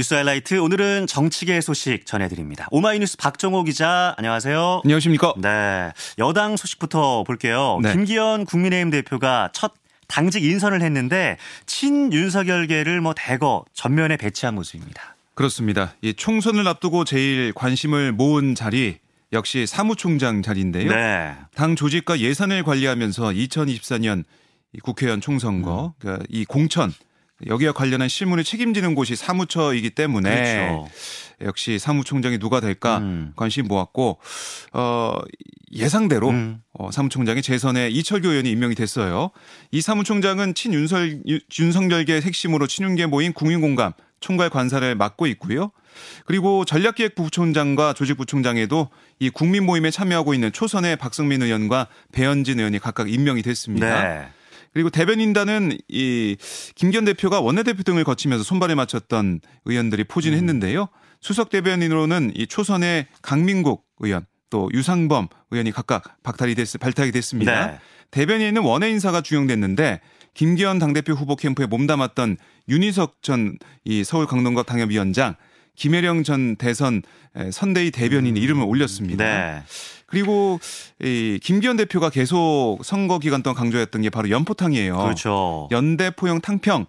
뉴스 하이라이트 오늘은 정치계 소식 전해드립니다. 오마이뉴스 박정호 기자 안녕하세요. 안녕하십니까? 네, 여당 소식부터 볼게요. 네. 김기현 국민의힘 대표가 첫 당직 인선을 했는데 친윤석열계를 뭐 대거 전면에 배치한 모습입니다. 그렇습니다. 이 총선을 앞두고 제일 관심을 모은 자리 역시 사무총장 자리인데요. 네. 당 조직과 예산을 관리하면서 2024년 이 국회의원 총선거, 음. 그러니까 이 공천 여기와 관련한 실무를 책임지는 곳이 사무처이기 때문에 그렇죠. 역시 사무총장이 누가 될까 음. 관심 모았고 어 예상대로 음. 어, 사무총장이 재선에 이철규 의원이 임명이 됐어요. 이 사무총장은 친윤설 유- 윤석열계 핵심으로 친윤계 모임 국민공감 총괄 관사를 맡고 있고요. 그리고 전략기획부총장과 조직부총장에도 이 국민 모임에 참여하고 있는 초선의 박승민 의원과 배현진 의원이 각각 임명이 됐습니다. 네. 그리고 대변인단은 이 김기현 대표가 원내대표 등을 거치면서 손발에 맞췄던 의원들이 포진했는데요. 수석 대변인으로는 이 초선의 강민국 의원 또 유상범 의원이 각각 박탈이 됐, 발탁이 됐습니다. 네. 대변인은 원외 인사가 주용됐는데 김기현 당대표 후보 캠프에 몸담았던 윤희석 전 이 서울 강동갑 당협위원장 김혜령 전 대선 에, 선대위 대변인 이름을 올렸습니다. 네. 그리고 이 김기현 대표가 계속 선거 기간 동안 강조했던 게 바로 연포탕이에요. 그렇죠. 연대 포용 탕평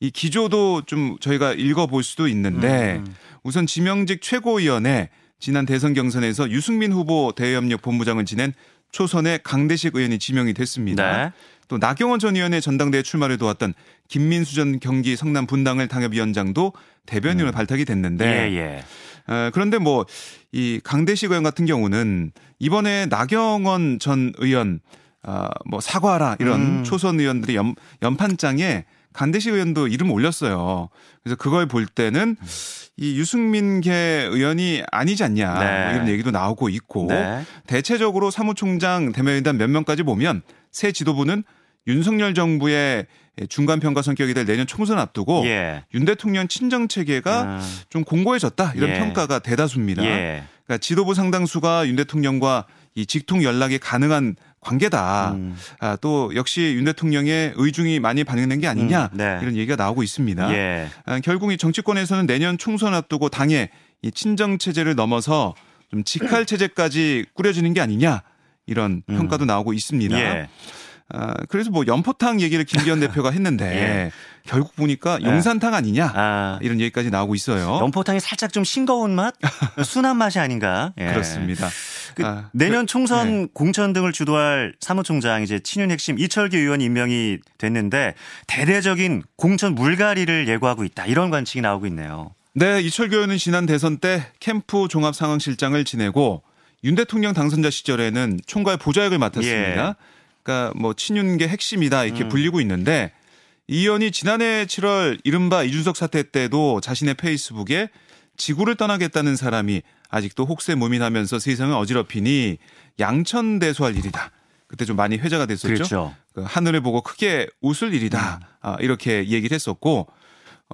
이 기조도 좀 저희가 읽어볼 수도 있는데 음. 우선 지명직 최고위원회 지난 대선 경선에서 유승민 후보 대외협력 본부장을 지낸 초선의 강대식 의원이 지명이 됐습니다. 네. 또 나경원 전 의원의 전당대회 출마를 도왔던 김민수 전 경기 성남 분당을 당협위원장도 대변인으로 발탁이 됐는데 음. 예, 예. 어, 그런데 뭐 이 강대식 의원 같은 경우는 이번에 나경원 전 의원 아, 뭐 사과하라 이런 음. 초선 의원들이 연, 연판장에 강대식 의원도 이름을 올렸어요. 그래서 그걸 볼 때는 이 유승민계 의원이 아니지 않냐 네. 이런 얘기도 나오고 있고 네. 대체적으로 사무총장 대변인단 몇 명까지 보면 새 지도부는 윤석열 정부의 중간 평가 성격이 될 내년 총선 앞두고 예. 윤 대통령 친정 체계가 아, 좀 공고해졌다 이런 예. 평가가 대다수입니다. 예. 그러니까 지도부 상당수가 윤 대통령과 이 직통 연락이 가능한 관계다. 음. 아, 또 역시 윤 대통령의 의중이 많이 반영된 게 아니냐 음, 네. 이런 얘기가 나오고 있습니다. 예. 아, 결국 이 정치권에서는 내년 총선 앞두고 당의 이 친정 체제를 넘어서 좀 직할 체제까지 꾸려지는 게 아니냐 이런 평가도 나오고 있습니다. 음. 예. 아, 그래서 뭐 연포탕 얘기를 김기현 대표가 했는데 예. 결국 보니까 용산탕 아니냐 아, 이런 얘기까지 나오고 있어요. 연포탕이 살짝 좀 싱거운 맛? 순한 맛이 아닌가? 예. 그렇습니다. 그 아, 내년 총선 네. 공천 등을 주도할 사무총장 이제 친윤 핵심 이철규 의원 임명이 됐는데 대대적인 공천 물갈이를 예고하고 있다 이런 관측이 나오고 있네요. 네, 이철규 의원은 지난 대선 때 캠프 종합 상황실장을 지내고 윤 대통령 당선자 시절에는 총괄 보좌역을 맡았습니다. 예. 그러니까 뭐 친윤계 핵심이다 이렇게 음. 불리고 있는데 이 의원이 지난해 7월 이른바 이준석 사태 때도 자신의 페이스북에 지구를 떠나겠다는 사람이 아직도 혹세 무민하면서 세상을 어지럽히니 양천대소할 일이다. 그때 좀 많이 회자가 됐었죠. 그렇죠. 그 하늘을 보고 크게 웃을 일이다. 아, 이렇게 얘기를 했었고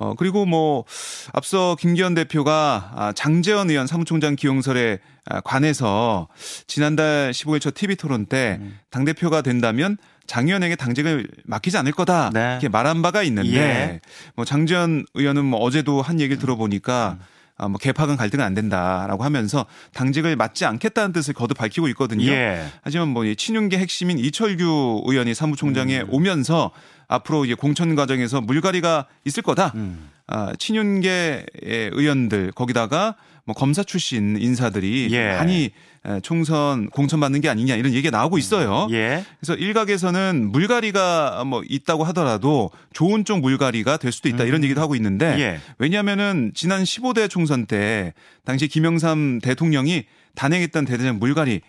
어 그리고 뭐 앞서 김기현 대표가 아, 장재원 의원 사무총장 기용설에 아, 관해서 지난달 15일 첫 TV 토론 때 음. 당 대표가 된다면 장 의원에게 당직을 맡기지 않을 거다 네. 이렇게 말한 바가 있는데 예. 뭐 장재원 의원은 뭐 어제도 한 얘기를 들어보니까 아, 뭐 개파간 갈등은 안 된다라고 하면서 당직을 맡지 않겠다는 뜻을 거듭 밝히고 있거든요. 예. 하지만 뭐이 친윤계 핵심인 이철규 의원이 사무총장에 음. 오면서 앞으로 이제 공천 과정에서 물갈이가 있을 거다. 음. 아, 친윤계 의원들 거기다가 뭐 검사 출신 인사들이 예. 많이 에, 총선 공천 받는 게 아니냐 이런 얘기가 나오고 있어요. 예. 그래서 일각에서는 물갈이가 뭐 있다고 하더라도 좋은 쪽 물갈이가 될 수도 있다 이런 얘기도 하고 있는데 음. 예. 왜냐하면은 지난 15대 총선 때 당시 김영삼 대통령이 단행했던 대대적 물갈이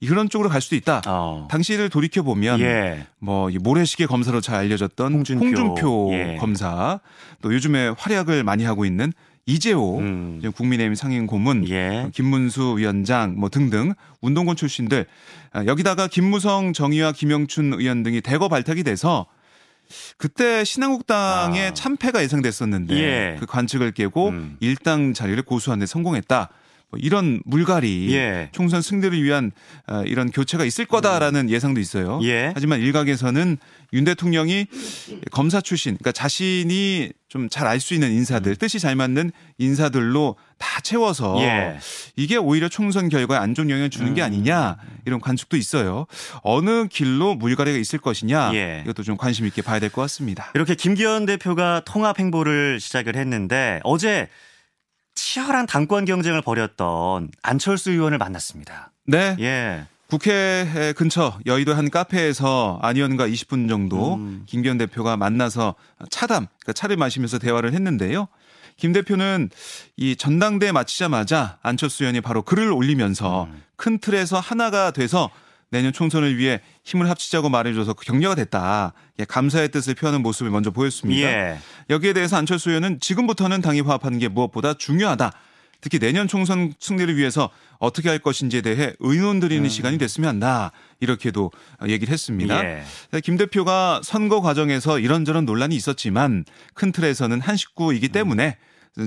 이런 쪽으로 갈 수도 있다. 어. 당시를 돌이켜 보면 예. 뭐이 모래시계 검사로 잘 알려졌던 홍준표. 홍준표, 예. 검사 또 요즘에 활약을 많이 하고 있는 이재호 음. 국민의힘 상임 고문 예. 김문수 위원장 뭐 등등 운동권 출신들 아, 여기다가 김무성 정의와 김영춘 의원 등이 대거 발탁이 돼서 그때 신한국당의 아. 참패가 예상됐었는데 예. 그 관측을 깨고 음. 일당 자리를 고수하는 데 성공했다. 뭐 이런 물갈이 예. 총선 승리를 위한 어, 이런 교체가 있을 거다라는 예 상도 있어요. 예. 하지만 일각에서는 윤 대통령이 검사 출신, 그러니까 자신이 좀 잘 알 수 있는 인사들, 뜻이 잘 맞는 인사들로 다 채워서 음. 예. 이게 오히려 총선 결과에 안 좋은 영향을 주는 게 음. 아니냐 이런 관측도 있어요. 어느 길로 물갈이가 있을 것이냐 예. 이것도 좀 관심 있게 봐야 될 것 같습니다. 이렇게 김기현 대표가 통합 행보를 시작을 했는데 어제 치열한 당권 경쟁을 벌였던 안철수 의원을 만났습니다. 네. 예. 국회 근처 여의도 한 카페에서 안 의원과 20분 정도 음. 김기현 대표가 만나서 차담, 그러니까 차를 마시면서 대화를 했는데요. 김 대표는 이 전당대회 마치자마자 안철수 의원이 바로 글을 올리면서 음. 큰 틀에서 하나가 돼서 내년 총선을 위해 힘을 합치자고 말해줘서 그 격려가 됐다. 예, 감사의 뜻을 표하는 모습을 먼저 보였습니다. 예. 여기에 대해서 안철수 의원은 지금부터는 당이 화합하는 게 무엇보다 중요하다. 특히 내년 총선 승리를 위해서 어떻게 할 것인지에 대해 의논 드리는 시간이 됐으면 한다. 이렇게도 얘기를 했습니다. 음. 예. 김 대표가 선거 과정에서 이런저런 논란이 있었지만 큰 틀에서는 한 식구이기 때문에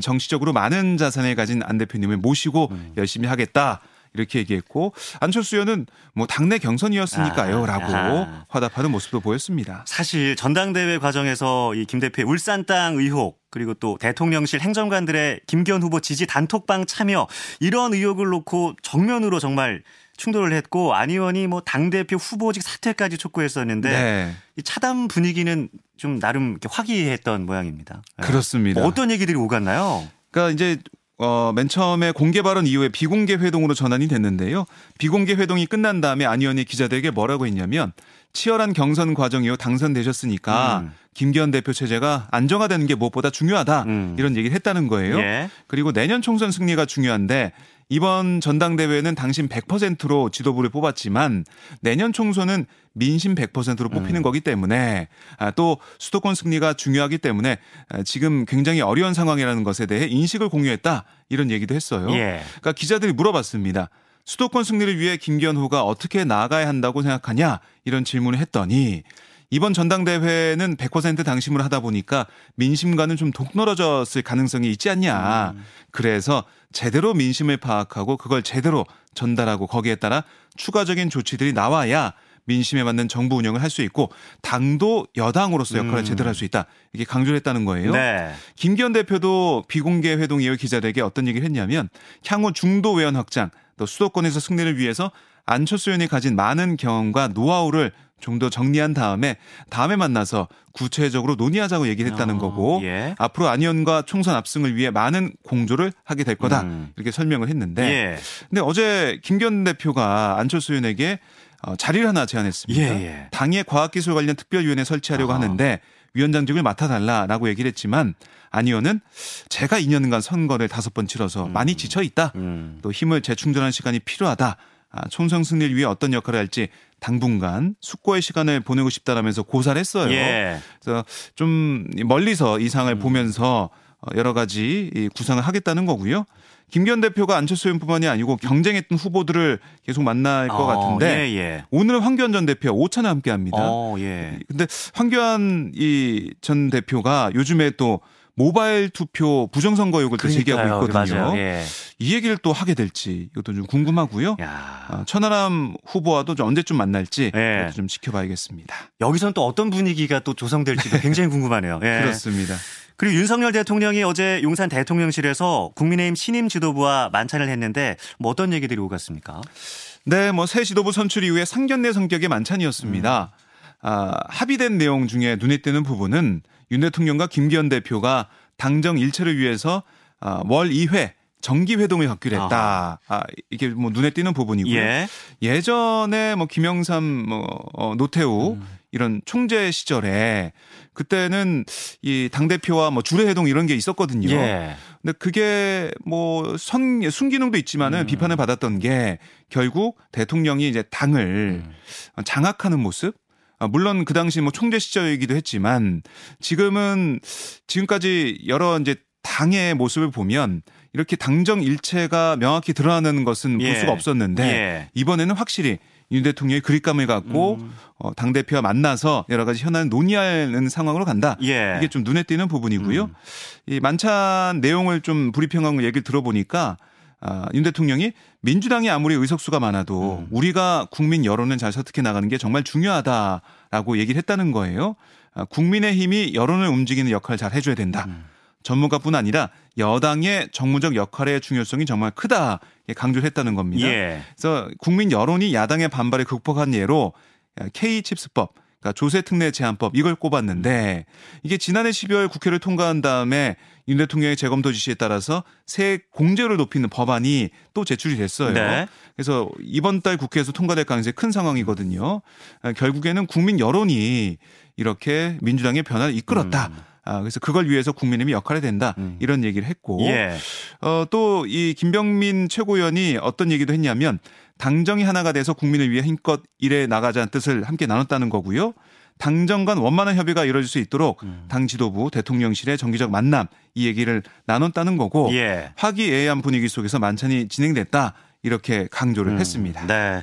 정치적으로 많은 자산을 가진 안 대표님을 모시고 음. 열심히 하겠다. 이렇게 얘기했고 안철수 의원은 뭐 당내 경선이었으니까요라고 아하. 화답하는 모습도 보였습니다. 사실 전당대회 과정에서 이 김 대표의 울산 땅 의혹 그리고 또 대통령실 행정관들의 김기현 후보 지지 단톡방 참여 이런 의혹을 놓고 정면으로 정말 충돌을 했고 안 의원이 뭐 당대표 후보직 사퇴까지 촉구했었는데 네. 이 차담 분위기는 좀 나름 이렇게 화기애애했던 모양입니다. 예. 그렇습니다. 뭐 어떤 얘기들이 오갔나요? 그러니까 이제 어, 맨 처음에 공개 발언 이후에 비공개 회동으로 전환이 됐는데요. 비공개 회동이 끝난 다음에 안 의원이 기자들에게 뭐라고 했냐면 치열한 경선 과정 이후 당선되셨으니까 음. 김기현 대표 체제가 안정화되는 게 무엇보다 중요하다 음. 이런 얘기를 했다는 거예요. 예. 그리고 내년 총선 승리가 중요한데 이번 전당대회는 당신 100%로 지도부를 뽑았지만 내년 총선은 민심 100%로 뽑히는 음. 거기 때문에 아, 또 수도권 승리가 중요하기 때문에 아, 지금 굉장히 어려운 상황이라는 것에 대해 인식을 공유했다 이런 얘기도 했어요. 예. 그러니까 기자들이 물어봤습니다. 수도권 승리를 위해 김기현 후가 어떻게 나아가야 한다고 생각하냐 이런 질문을 했더니 이번 전당대회는 100% 당심으로 하다 보니까 민심과는 좀 동떨어졌을 가능성이 있지 않냐. 그래서 제대로 민심을 파악하고 그걸 제대로 전달하고 거기에 따라 추가적인 조치들이 나와야 민심에 맞는 정부 운영을 할 수 있고 당도 여당으로서 역할을 음. 제대로 할 수 있다. 이게 강조를 했다는 거예요. 네. 김기현 대표도 비공개 회동 이후 기자들에게 어떤 얘기를 했냐면 향후 중도 외연 확장 또 수도권에서 승리를 위해서 안철수 의원이 가진 많은 경험과 노하우를 좀 더 정리한 다음에 다음에 만나서 구체적으로 논의하자고 얘기를 했다는 어, 거고 예. 앞으로 안 의원과 총선 압승을 위해 많은 공조를 하게 될 거다 음. 이렇게 설명을 했는데 예. 근데 어제 김기현 대표가 안철수 의원에게 어, 자리를 하나 제안했습니다. 예, 예. 당의 과학기술 관련 특별위원회 설치하려고 아. 하는데 위원장직을 맡아달라라고 얘기를 했지만 안 의원은 제가 2년간 선거를 다섯 번 치러서 많이 지쳐 있다. 음. 또 힘을 재충전할 시간이 필요하다. 아, 총선 승리를 위해 어떤 역할을 할지 당분간 숙고의 시간을 보내고 싶다라면서 고사를 했어요. 예. 그래서 좀 멀리서 이 상황을 음. 보면서 어, 여러 가지 이 구상을 하겠다는 거고요. 김기현 대표가 안철수 의원뿐만이 아니고 경쟁했던 후보들을 계속 만날 것 어, 같은데 예, 예. 오늘 황교안 전 대표 오찬을 함께합니다. 어, 예. 근데 황교안 이 전 대표가 요즘에 또 모바일 투표 부정선거 의혹을 또 제기하고. 있거든요. 맞아요. 예. 이 얘기를 또 하게 될지 이것도 좀 궁금하고요. 야. 아, 천하람 후보와도 좀 언제쯤 만날지 예. 좀 지켜봐야겠습니다. 여기선 또 어떤 분위기가 또 조성될지도 굉장히 궁금하네요. 예. 그렇습니다. 그리고 윤석열 대통령이 어제 용산 대통령실에서 국민의힘 신임 지도부와 만찬을 했는데 뭐 어떤 얘기들이 오갔습니까? 네, 뭐 새 지도부 선출 이후에 상견례 성격의 만찬이었습니다. 아, 합의된 내용 중에 눈에 띄는 부분은 윤 대통령과 김기현 대표가 당정 일체를 위해서 아, 월 2회 정기 회동을 갖기로 했다. 아, 이게 뭐 눈에 띄는 부분이고요. 예. 예전에 뭐 김영삼 뭐 어, 노태우 음. 이런 총재 시절에 그때는 이 당 대표와 뭐 주례 회동 이런 게 있었거든요. 예. 근데 그게 뭐 선, 순기능도 있지만은 음. 비판을 받았던 게 결국 대통령이 이제 당을 음. 장악하는 모습. 아, 물론 그 당시 뭐 총재 시절이기도 했지만 지금은 지금까지 여러 이제 당의 모습을 보면 이렇게 당정 일체가 명확히 드러나는 것은 예. 볼 수가 없었는데 예. 이번에는 확실히 윤 대통령이 그립감을 갖고 음. 어, 당 대표와 만나서 여러 가지 현안을 논의하는 상황으로 간다. 예. 이게 좀 눈에 띄는 부분이고요. 음. 이 만찬 내용을 좀 브리핑한 거 얘기를 들어보니까 아, 윤 대통령이 민주당이 아무리 의석수가 많아도 음. 우리가 국민 여론을 잘 설득해 나가는 게 정말 중요하다라고 얘기를 했다는 거예요. 아, 국민의 힘이 여론을 움직이는 역할을 잘 해줘야 된다. 음. 전문가뿐 아니라 여당의 정무적 역할의 중요성이 정말 크다 강조를 했다는 겁니다. 예. 그래서 국민 여론이 야당의 반발을 극복한 예로 K 칩스법, 그러니까 조세 특례 제한법 이걸 꼽았는데 이게 지난해 12월 국회를 통과한 다음에 윤 대통령의 재검토 지시에 따라서 세액 공제를 높이는 법안이 또 제출이 됐어요. 네. 그래서 이번 달 국회에서 통과될 가능성이 큰 상황이거든요. 아, 결국에는 국민 여론이 이렇게 민주당의 변화를 이끌었다. 음. 아, 그래서 그걸 위해서 국민의힘이 역할을 해야 된다. 음. 이런 얘기를 했고. 예. 어, 또 이 김병민 최고위원이 어떤 얘기도 했냐면 당정이 하나가 돼서 국민을 위해 힘껏 일해 나가자는 뜻을 함께 나눴다는 거고요. 당정 간 원만한 협의가 이루어질 수 있도록 음. 당 지도부 대통령실의 정기적 만남 이 얘기를 나눴다는 거고 예. 화기애애한 분위기 속에서 만찬이 진행됐다 이렇게 강조를 음, 했습니다. 네.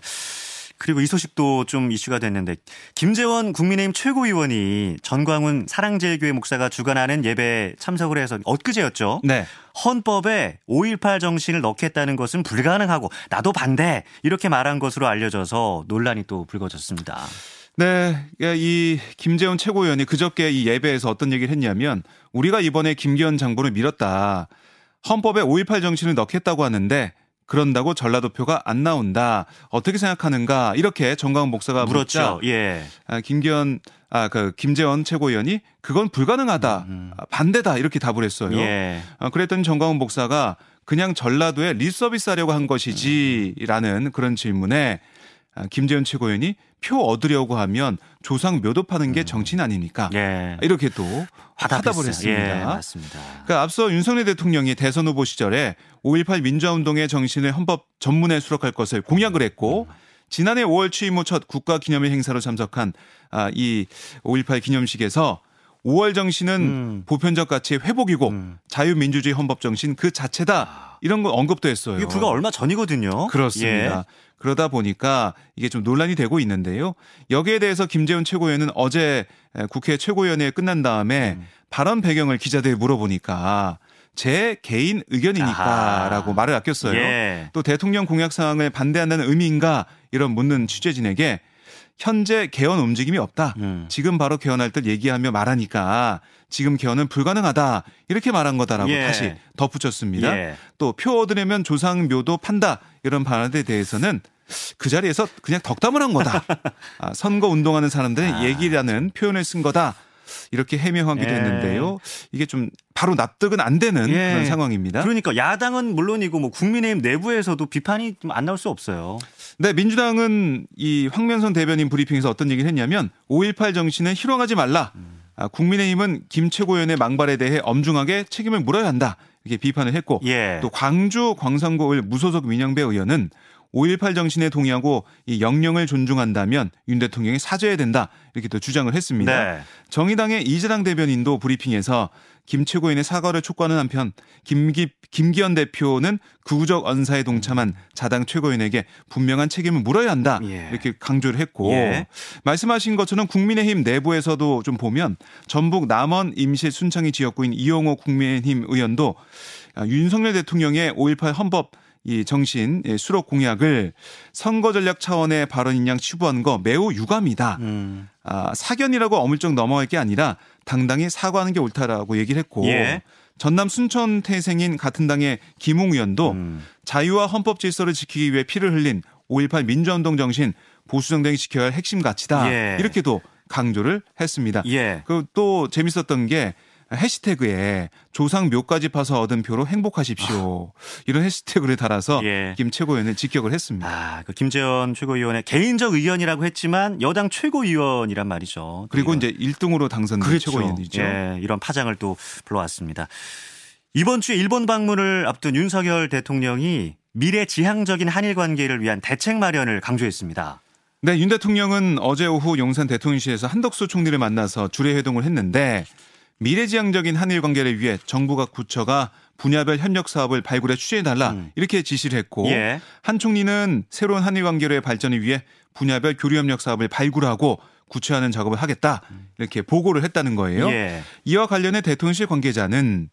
그리고 이 소식도 좀 이슈가 됐는데 김재원 국민의힘 최고위원이 전광훈 사랑제일교회 목사가 주관하는 예배에 참석을 해서 엊그제였죠. 네. 헌법에 5.18 정신을 넣겠다는 것은 불가능하고 나도 반대 이렇게 말한 것으로 알려져서 논란이 또 불거졌습니다. 네, 이 김재원 최고위원이 그저께 이 예배에서 어떤 얘기를 했냐면 우리가 이번에 김기현 장본을 밀었다. 헌법에 5.18 정신을 넣겠다고 하는데 그런다고 전라도표가 안 나온다. 어떻게 생각하는가? 이렇게 정광훈 목사가 물었죠. 묻자 예. 아, 김기현 아 그 김재원 최고위원이 그건 불가능하다. 아, 반대다. 이렇게 답을 했어요. 예. 아, 그랬더니 정광훈 목사가 그냥 전라도에 리서비스 하려고 한 것이지라는 그런 질문에 아, 김재현 최고위원이 표 얻으려고 하면 조상 묘도 파는 게 정치인 아닙니까? 예. 이렇게 또 화답을. 했습니다. 예, 맞습니다. 그러니까 앞서 윤석열 대통령이 대선 후보 시절에 5.18 민주화운동의 정신을 헌법 전문에 수록할 것을 공약을 했고 지난해 5월 취임 후 첫 국가기념일 행사로 참석한 아, 이 5.18 기념식에서 5월 정신은 음. 보편적 가치의 회복이고 음. 자유민주주의 헌법 정신 그 자체다 이런 거 언급도 했어요. 이게 불과 얼마 전이거든요. 그렇습니다. 예. 그러다 보니까 이게 좀 논란이 되고 있는데요. 여기에 대해서 김재훈 최고위원은 어제 국회 최고위원회 끝난 다음에 음. 발언 배경을 기자들이 물어보니까 제 개인 의견이니까라고. 말을 아꼈어요. 예. 또 대통령 공약 사항을 반대한다는 의미인가 이런 묻는 취재진에게 현재 개헌 움직임이 없다. 음. 지금 바로 개헌할 때 얘기하며 말하니까 지금 개헌은 불가능하다. 이렇게 말한 거다라고 예. 다시 덧붙였습니다. 예. 또표 얻으려면 조상 묘도 판다. 이런 발언에 대해서는 그 자리에서 그냥 덕담을 한 거다. 아, 선거 운동하는 사람들의 아. 얘기라는 표현을 쓴 거다. 이렇게 해명하기도 예. 했는데요. 이게 좀 바로 납득은 안 되는 예. 그런 상황입니다. 그러니까 야당은 물론이고 뭐 국민의힘 내부에서도 비판이 좀 안 나올 수 없어요. 네, 민주당은 이 황면선 대변인 브리핑에서 어떤 얘기를 했냐면 5.18 정신은 희롱하지 말라. 아, 국민의힘은 김 최고위원의 망발에 대해 엄중하게 책임을 물어야 한다. 이렇게 비판을 했고 예. 또 광주 광산구을 무소속 민영배 의원은 5.18 정신에 동의하고 이 영령을 존중한다면 윤 대통령이 사죄해야 된다. 이렇게 또 주장을 했습니다. 네. 정의당의 이재랑 대변인도 브리핑에서 김 최고위원의 사과를 촉구하는 한편 김기, 김기현 대표는 구구적 언사에 동참한 자당 최고위원에게 분명한 책임을 물어야 한다. 예. 이렇게 강조를 했고 예. 말씀하신 것처럼 국민의힘 내부에서도 좀 보면 전북 남원 임실 순창이 지역구인 이용호 국민의힘 의원도 아, 윤석열 대통령의 5.18 헌법 이 정신 예, 수록 공약을 선거 전략 차원의 발언 인 양 치부한 거 매우 유감이다. 음. 아, 사견이라고 어물쩍 넘어갈 게 아니라 당당히 사과하는 게 옳다라고 얘기를 했고 예. 전남 순천 태생인 같은 당의 김웅 의원도 음. 자유와 헌법 질서를 지키기 위해 피를 흘린 5.18 민주화운동 정신 보수정당이 지켜야 할 핵심 가치다. 예. 이렇게도 강조를 했습니다. 예. 그또 재밌었던 게 해시태그에 조상 묘까지 파서 얻은 표로 행복하십시오. 이런 해시태그를 달아서 아. 예. 김 최고위원은 직격을 했습니다. 아, 그 김재원 최고위원의 개인적 의견이라고 했지만 여당 최고위원이란 말이죠. 그리고 이런- 이제 1등으로 당선된 그렇죠. 최고위원이죠. 예, 이런 파장을 또 불러왔습니다. 이번 주 일본 방문을 앞둔 윤석열 대통령이 미래 지향적인 한일 관계를 위한 대책 마련을 강조했습니다. 네, 윤 대통령은 어제 오후 용산 대통령실에서 한덕수 총리를 만나서 주례 회동을 했는데 미래지향적인 한일 관계를 위해 정부가 구처가 분야별 협력 사업을 발굴해 추진해 달라 음. 이렇게 지시를 했고 예. 한 총리는 새로운 한일 관계로의 발전을 위해 분야별 교류 협력 사업을 발굴하고 구체화하는 작업을 하겠다 이렇게 보고를 했다는 거예요. 예. 이와 관련해 대통령실 관계자는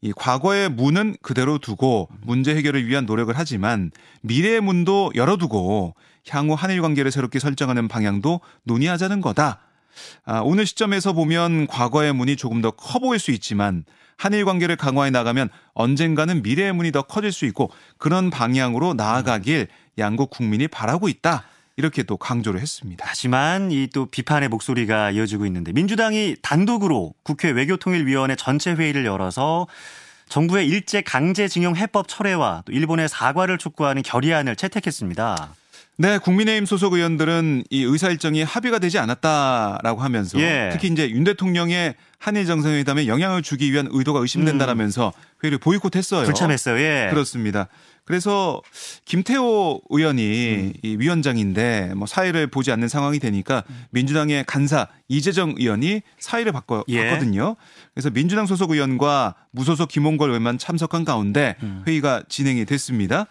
이 과거의 문은 그대로 두고 문제 해결을 위한 노력을 하지만 미래의 문도 열어두고 향후 한일 관계를 새롭게 설정하는 방향도 논의하자는 거다. 아, 오늘 시점에서 보면 과거의 문이 조금 더 커 보일 수 있지만 한일 관계를 강화해 나가면 언젠가는 미래의 문이 더 커질 수 있고 그런 방향으로 나아가길 양국 국민이 바라고 있다. 이렇게 또 강조를 했습니다. 하지만 이 또 비판의 목소리가 이어지고 있는데 민주당이 단독으로 국회 외교통일위원회 전체 회의를 열어서 정부의 일제 강제징용 해법 철회와 또 일본의 사과를 촉구하는 결의안을 채택했습니다. 네, 국민의힘 소속 의원들은 이 의사 일정이 합의가 되지 않았다라고 하면서 예. 특히 이제 윤 대통령의 한일 정상회담에 영향을 주기 위한 의도가 의심된다라면서 회의를 보이콧했어요. 불참했어요. 예. 그렇습니다. 그래서 김태호 의원이 음. 이 위원장인데 뭐 사의를 보지 않는 상황이 되니까 민주당의 간사 이재정 의원이 사의를 바꿔, 예. 받거든요. 그래서 민주당 소속 의원과 무소속 김홍걸 의원만 참석한 가운데 음. 회의가 진행이 됐습니다.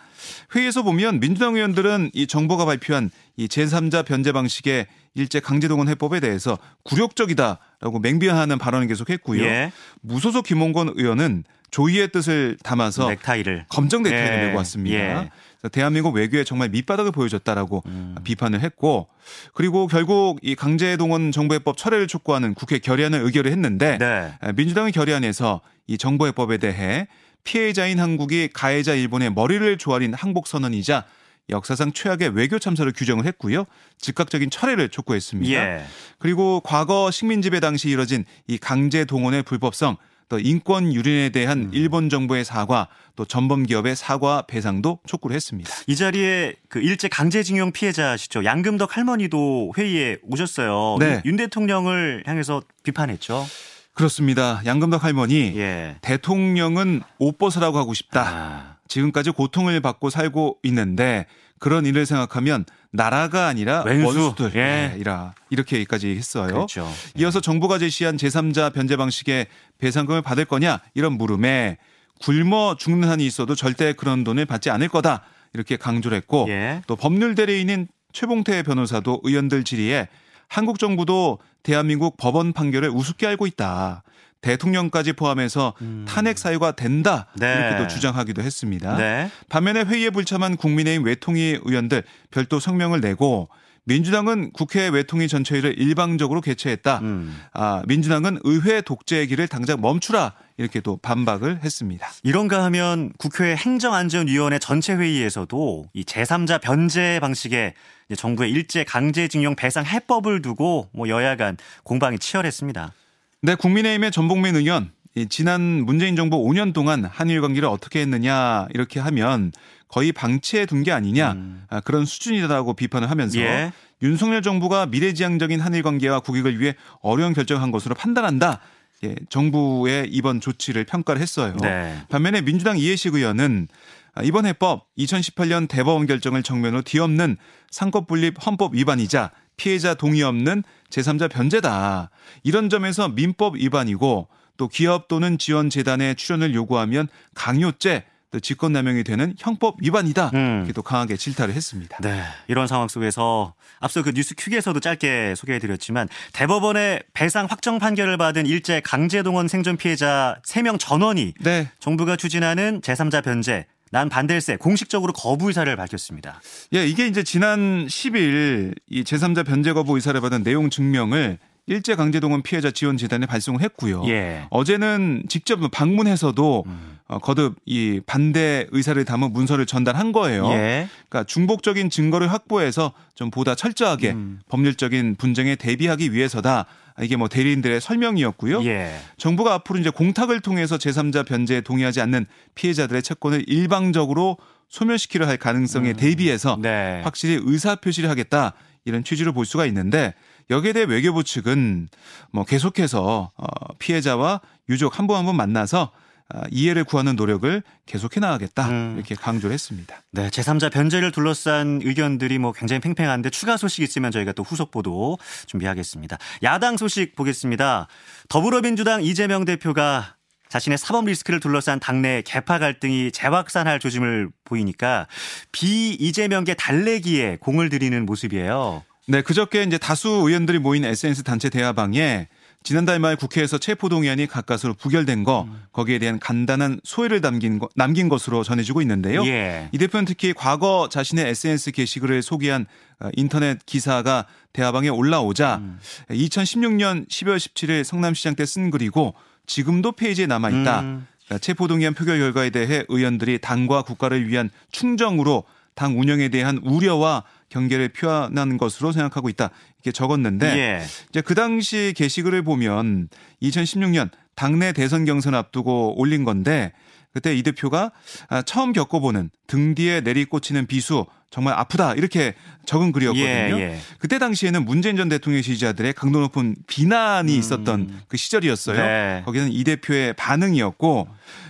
회의에서 보면 민주당 의원들은 이 정부가 발표한 이 제3자 변제 방식의 일제 강제동원 해법에 대해서 굴욕적이다라고 맹비하는 발언을 계속했고요. 예. 무소속 김홍건 의원은 조의의 뜻을 담아서 넥타이를 검정 넥타이를 예. 메고 왔습니다. 예. 대한민국 외교에 정말 밑바닥을 보여줬다라고 음. 비판을 했고 그리고 결국 이 강제동원 정부해법 철회를 촉구하는 국회 결의안을 의결을 했는데 네. 민주당의 결의안에서 이 정부해법에 대해 피해자인 한국이 가해자 일본의 머리를 조아린 항복 선언이자 역사상 최악의 외교 참사를 규정을 했고요. 즉각적인 철회를 촉구했습니다. 예. 그리고 과거 식민 지배 당시 이뤄진 이 강제 동원의 불법성 또 인권 유린에 대한 음. 일본 정부의 사과 또 전범 기업의 사과 배상도 촉구를 했습니다. 이 자리에 그 일제 강제징용 피해자시죠. 양금덕 할머니도 회의에 오셨어요. 네. 윤 대통령을 향해서 비판했죠. 그렇습니다. 양금덕 할머니 예. 대통령은 옷 벗으라고 하고 싶다. 아, 지금까지 고통을 받고 살고 있는데 그런 일을 생각하면 나라가 아니라 왼수. 원수들 예. 네, 이라 이렇게까지 했어요. 그렇죠. 이어서 정부가 제시한 제3자 변제 방식의 배상금을 받을 거냐 이런 물음에 굶어 죽는 한이 있어도 절대 그런 돈을 받지 않을 거다 이렇게 강조를 했고 예. 또 법률 대리인인 최봉태 변호사도 의원들 질의에 한국 정부도 대한민국 법원 판결을 우습게 알고 있다. 대통령까지 포함해서 탄핵 사유가 된다 음. 네. 이렇게 또 주장하기도 했습니다. 네. 반면에 회의에 불참한 국민의힘 외통위 의원들 별도 성명을 내고 민주당은 국회 외통위 전체회의를 일방적으로 개최했다. 음. 아, 민주당은 의회 독재의 길을 당장 멈추라 이렇게 또 반박을 했습니다. 이런가 하면 국회 행정안전위원회 전체 회의에서도 이 제3자 변제 방식의 이제 정부의 일제 강제징용 배상 해법을 두고 뭐 여야 간 공방이 치열했습니다. 네, 국민의힘의 전복민 의원 이 지난 문재인 정부 5년 동안 한일 관계를 어떻게 했느냐 이렇게 하면 거의 방치해 둔 게 아니냐 아, 그런 수준이라고 비판을 하면서 음. 예. 윤석열 정부가 미래지향적인 한일 관계와 국익을 위해 어려운 결정한 것으로 판단한다. 예, 정부의 이번 조치를 평가를 했어요. 네. 반면에 민주당 이해식 의원은 아, 이번 해법 2018년 대법원 결정을 정면으로 뒤엎는 삼권 분립 헌법 위반이자 피해자 동의 없는 제3자 변제다. 이런 점에서 민법 위반이고 또 기업 또는 지원 재단의 출연을 요구하면 강요죄 또 직권남용이 되는 형법 위반이다. 음. 이렇게 또 강하게 질타를 했습니다. 네. 이런 상황 속에서 앞서 그 뉴스 큐에서도 짧게 소개해 드렸지만 대법원의 배상 확정 판결을 받은 일제 강제동원 생존 피해자 3명 전원이 네. 정부가 추진하는 제3자 변제 난 반댈세 공식적으로 거부 의사를 밝혔습니다. 예, 이게 이제 지난 10일 이 제3자 변제 거부 의사를 받은 내용 증명을 일제 강제동원 피해자 지원 재단에 발송을 했고요. 예. 어제는 직접 방문해서도 음. 어, 거듭 이 반대 의사를 담은 문서를 전달한 거예요. 예. 그러니까 중복적인 증거를 확보해서 좀 보다 철저하게 음. 법률적인 분쟁에 대비하기 위해서다. 이게 뭐 대리인들의 설명이었고요. 예. 정부가 앞으로 이제 공탁을 통해서 제3자 변제에 동의하지 않는 피해자들의 채권을 일방적으로 소멸시키려 할 가능성에 대비해서 네. 확실히 의사 표시를 하겠다 이런 취지로 볼 수가 있는데 여기에 대해 외교부 측은 뭐 계속해서 어, 피해자와 유족 한 분 한 분 만나서 아, 이해를 구하는 노력을 계속해 나가겠다 음. 이렇게 강조를 했습니다. 네, 제3자 변제를 둘러싼 의견들이 뭐 굉장히 팽팽한데 추가 소식 있으면 저희가 또 후속 보도 준비하겠습니다. 야당 소식 보겠습니다. 더불어민주당 이재명 대표가 자신의 사법 리스크를 둘러싼 당내 개파 갈등이 재확산할 조짐을 보이니까 비 이재명계 달래기에 공을 들이는 모습이에요. 네, 그저께 이제 다수 의원들이 모인 SNS 단체 대화방에 지난달 말 국회에서 체포동의안이 가까스로 부결된 거 거기에 대한 간단한 소회를 남긴, 거, 남긴 것으로 전해지고 있는데요. 예. 이 대표는 특히 과거 자신의 SNS 게시글을 소개한 어, 인터넷 기사가 대화방에 올라오자 음. 2016년 12월 17일 성남시장 때 쓴 글이고 지금도 페이지에 남아 있다. 음. 그러니까 체포동의안 표결 결과에 대해 의원들이 당과 국가를 위한 충정으로 당 운영에 대한 우려와 경계를 표현한 것으로 생각하고 있다. 이렇게 적었는데 예. 이제 그 당시 게시글을 보면 2016년 당내 대선 경선 앞두고 올린 건데 그때 이 대표가 아, 처음 겪어보는 등 뒤에 내리꽂히는 비수 정말 아프다 이렇게 적은 글이었거든요. 예, 예. 그때 당시에는 문재인 전 대통령 지지자들의 강도 높은 비난이 있었던 그 시절이었어요. 음. 네. 거기는 이 대표의 반응이었고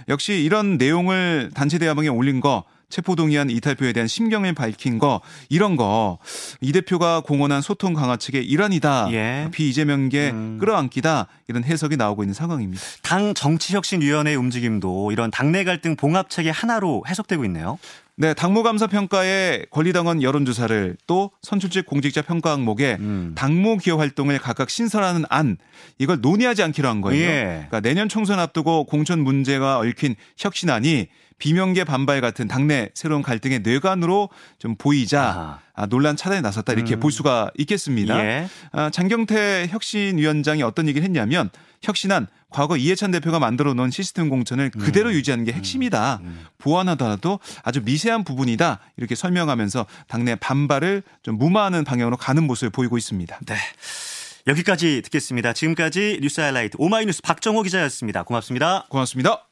역시 이런 내용을 단체 대화방에 올린 거 체포동의안 이탈표에 대한 심경을 밝힌 거 이런 거 이 대표가 공언한 소통 강화 측의 일환이다. 예. 비이재명계 음. 끌어안기다 이런 해석이 나오고 있는 상황입니다. 당 정치혁신위원회 움직임도 이런 당내 갈등 봉합책의 하나로 해석되고 있네요. 네, 당무감사 평가에 권리당원 여론조사를 또 선출직 공직자 평가 항목에 음. 당무 기여 활동을 각각 신설하는 안 이걸 논의하지 않기로 한 거예요. 예. 그러니까 내년 총선 앞두고 공천 문제가 얽힌 혁신안이 비명계 반발 같은 당내 새로운 갈등의 뇌관으로 좀 보이자. 아, 논란 차단에 나섰다 이렇게 음. 볼 수가 있겠습니다. 예. 아, 장경태 혁신위원장이 어떤 얘기를 했냐면 혁신안 과거 이해찬 대표가 만들어 놓은 시스템 공천을 그대로 유지하는 게 핵심이다. 보완하더라도 아주 미세한 부분이다. 이렇게 설명하면서 당내 반발을 좀 무마하는 방향으로 가는 모습을 보이고 있습니다. 네. 여기까지 듣겠습니다. 지금까지 뉴스 하이라이트 오마이뉴스 박정호 기자였습니다. 고맙습니다. 고맙습니다.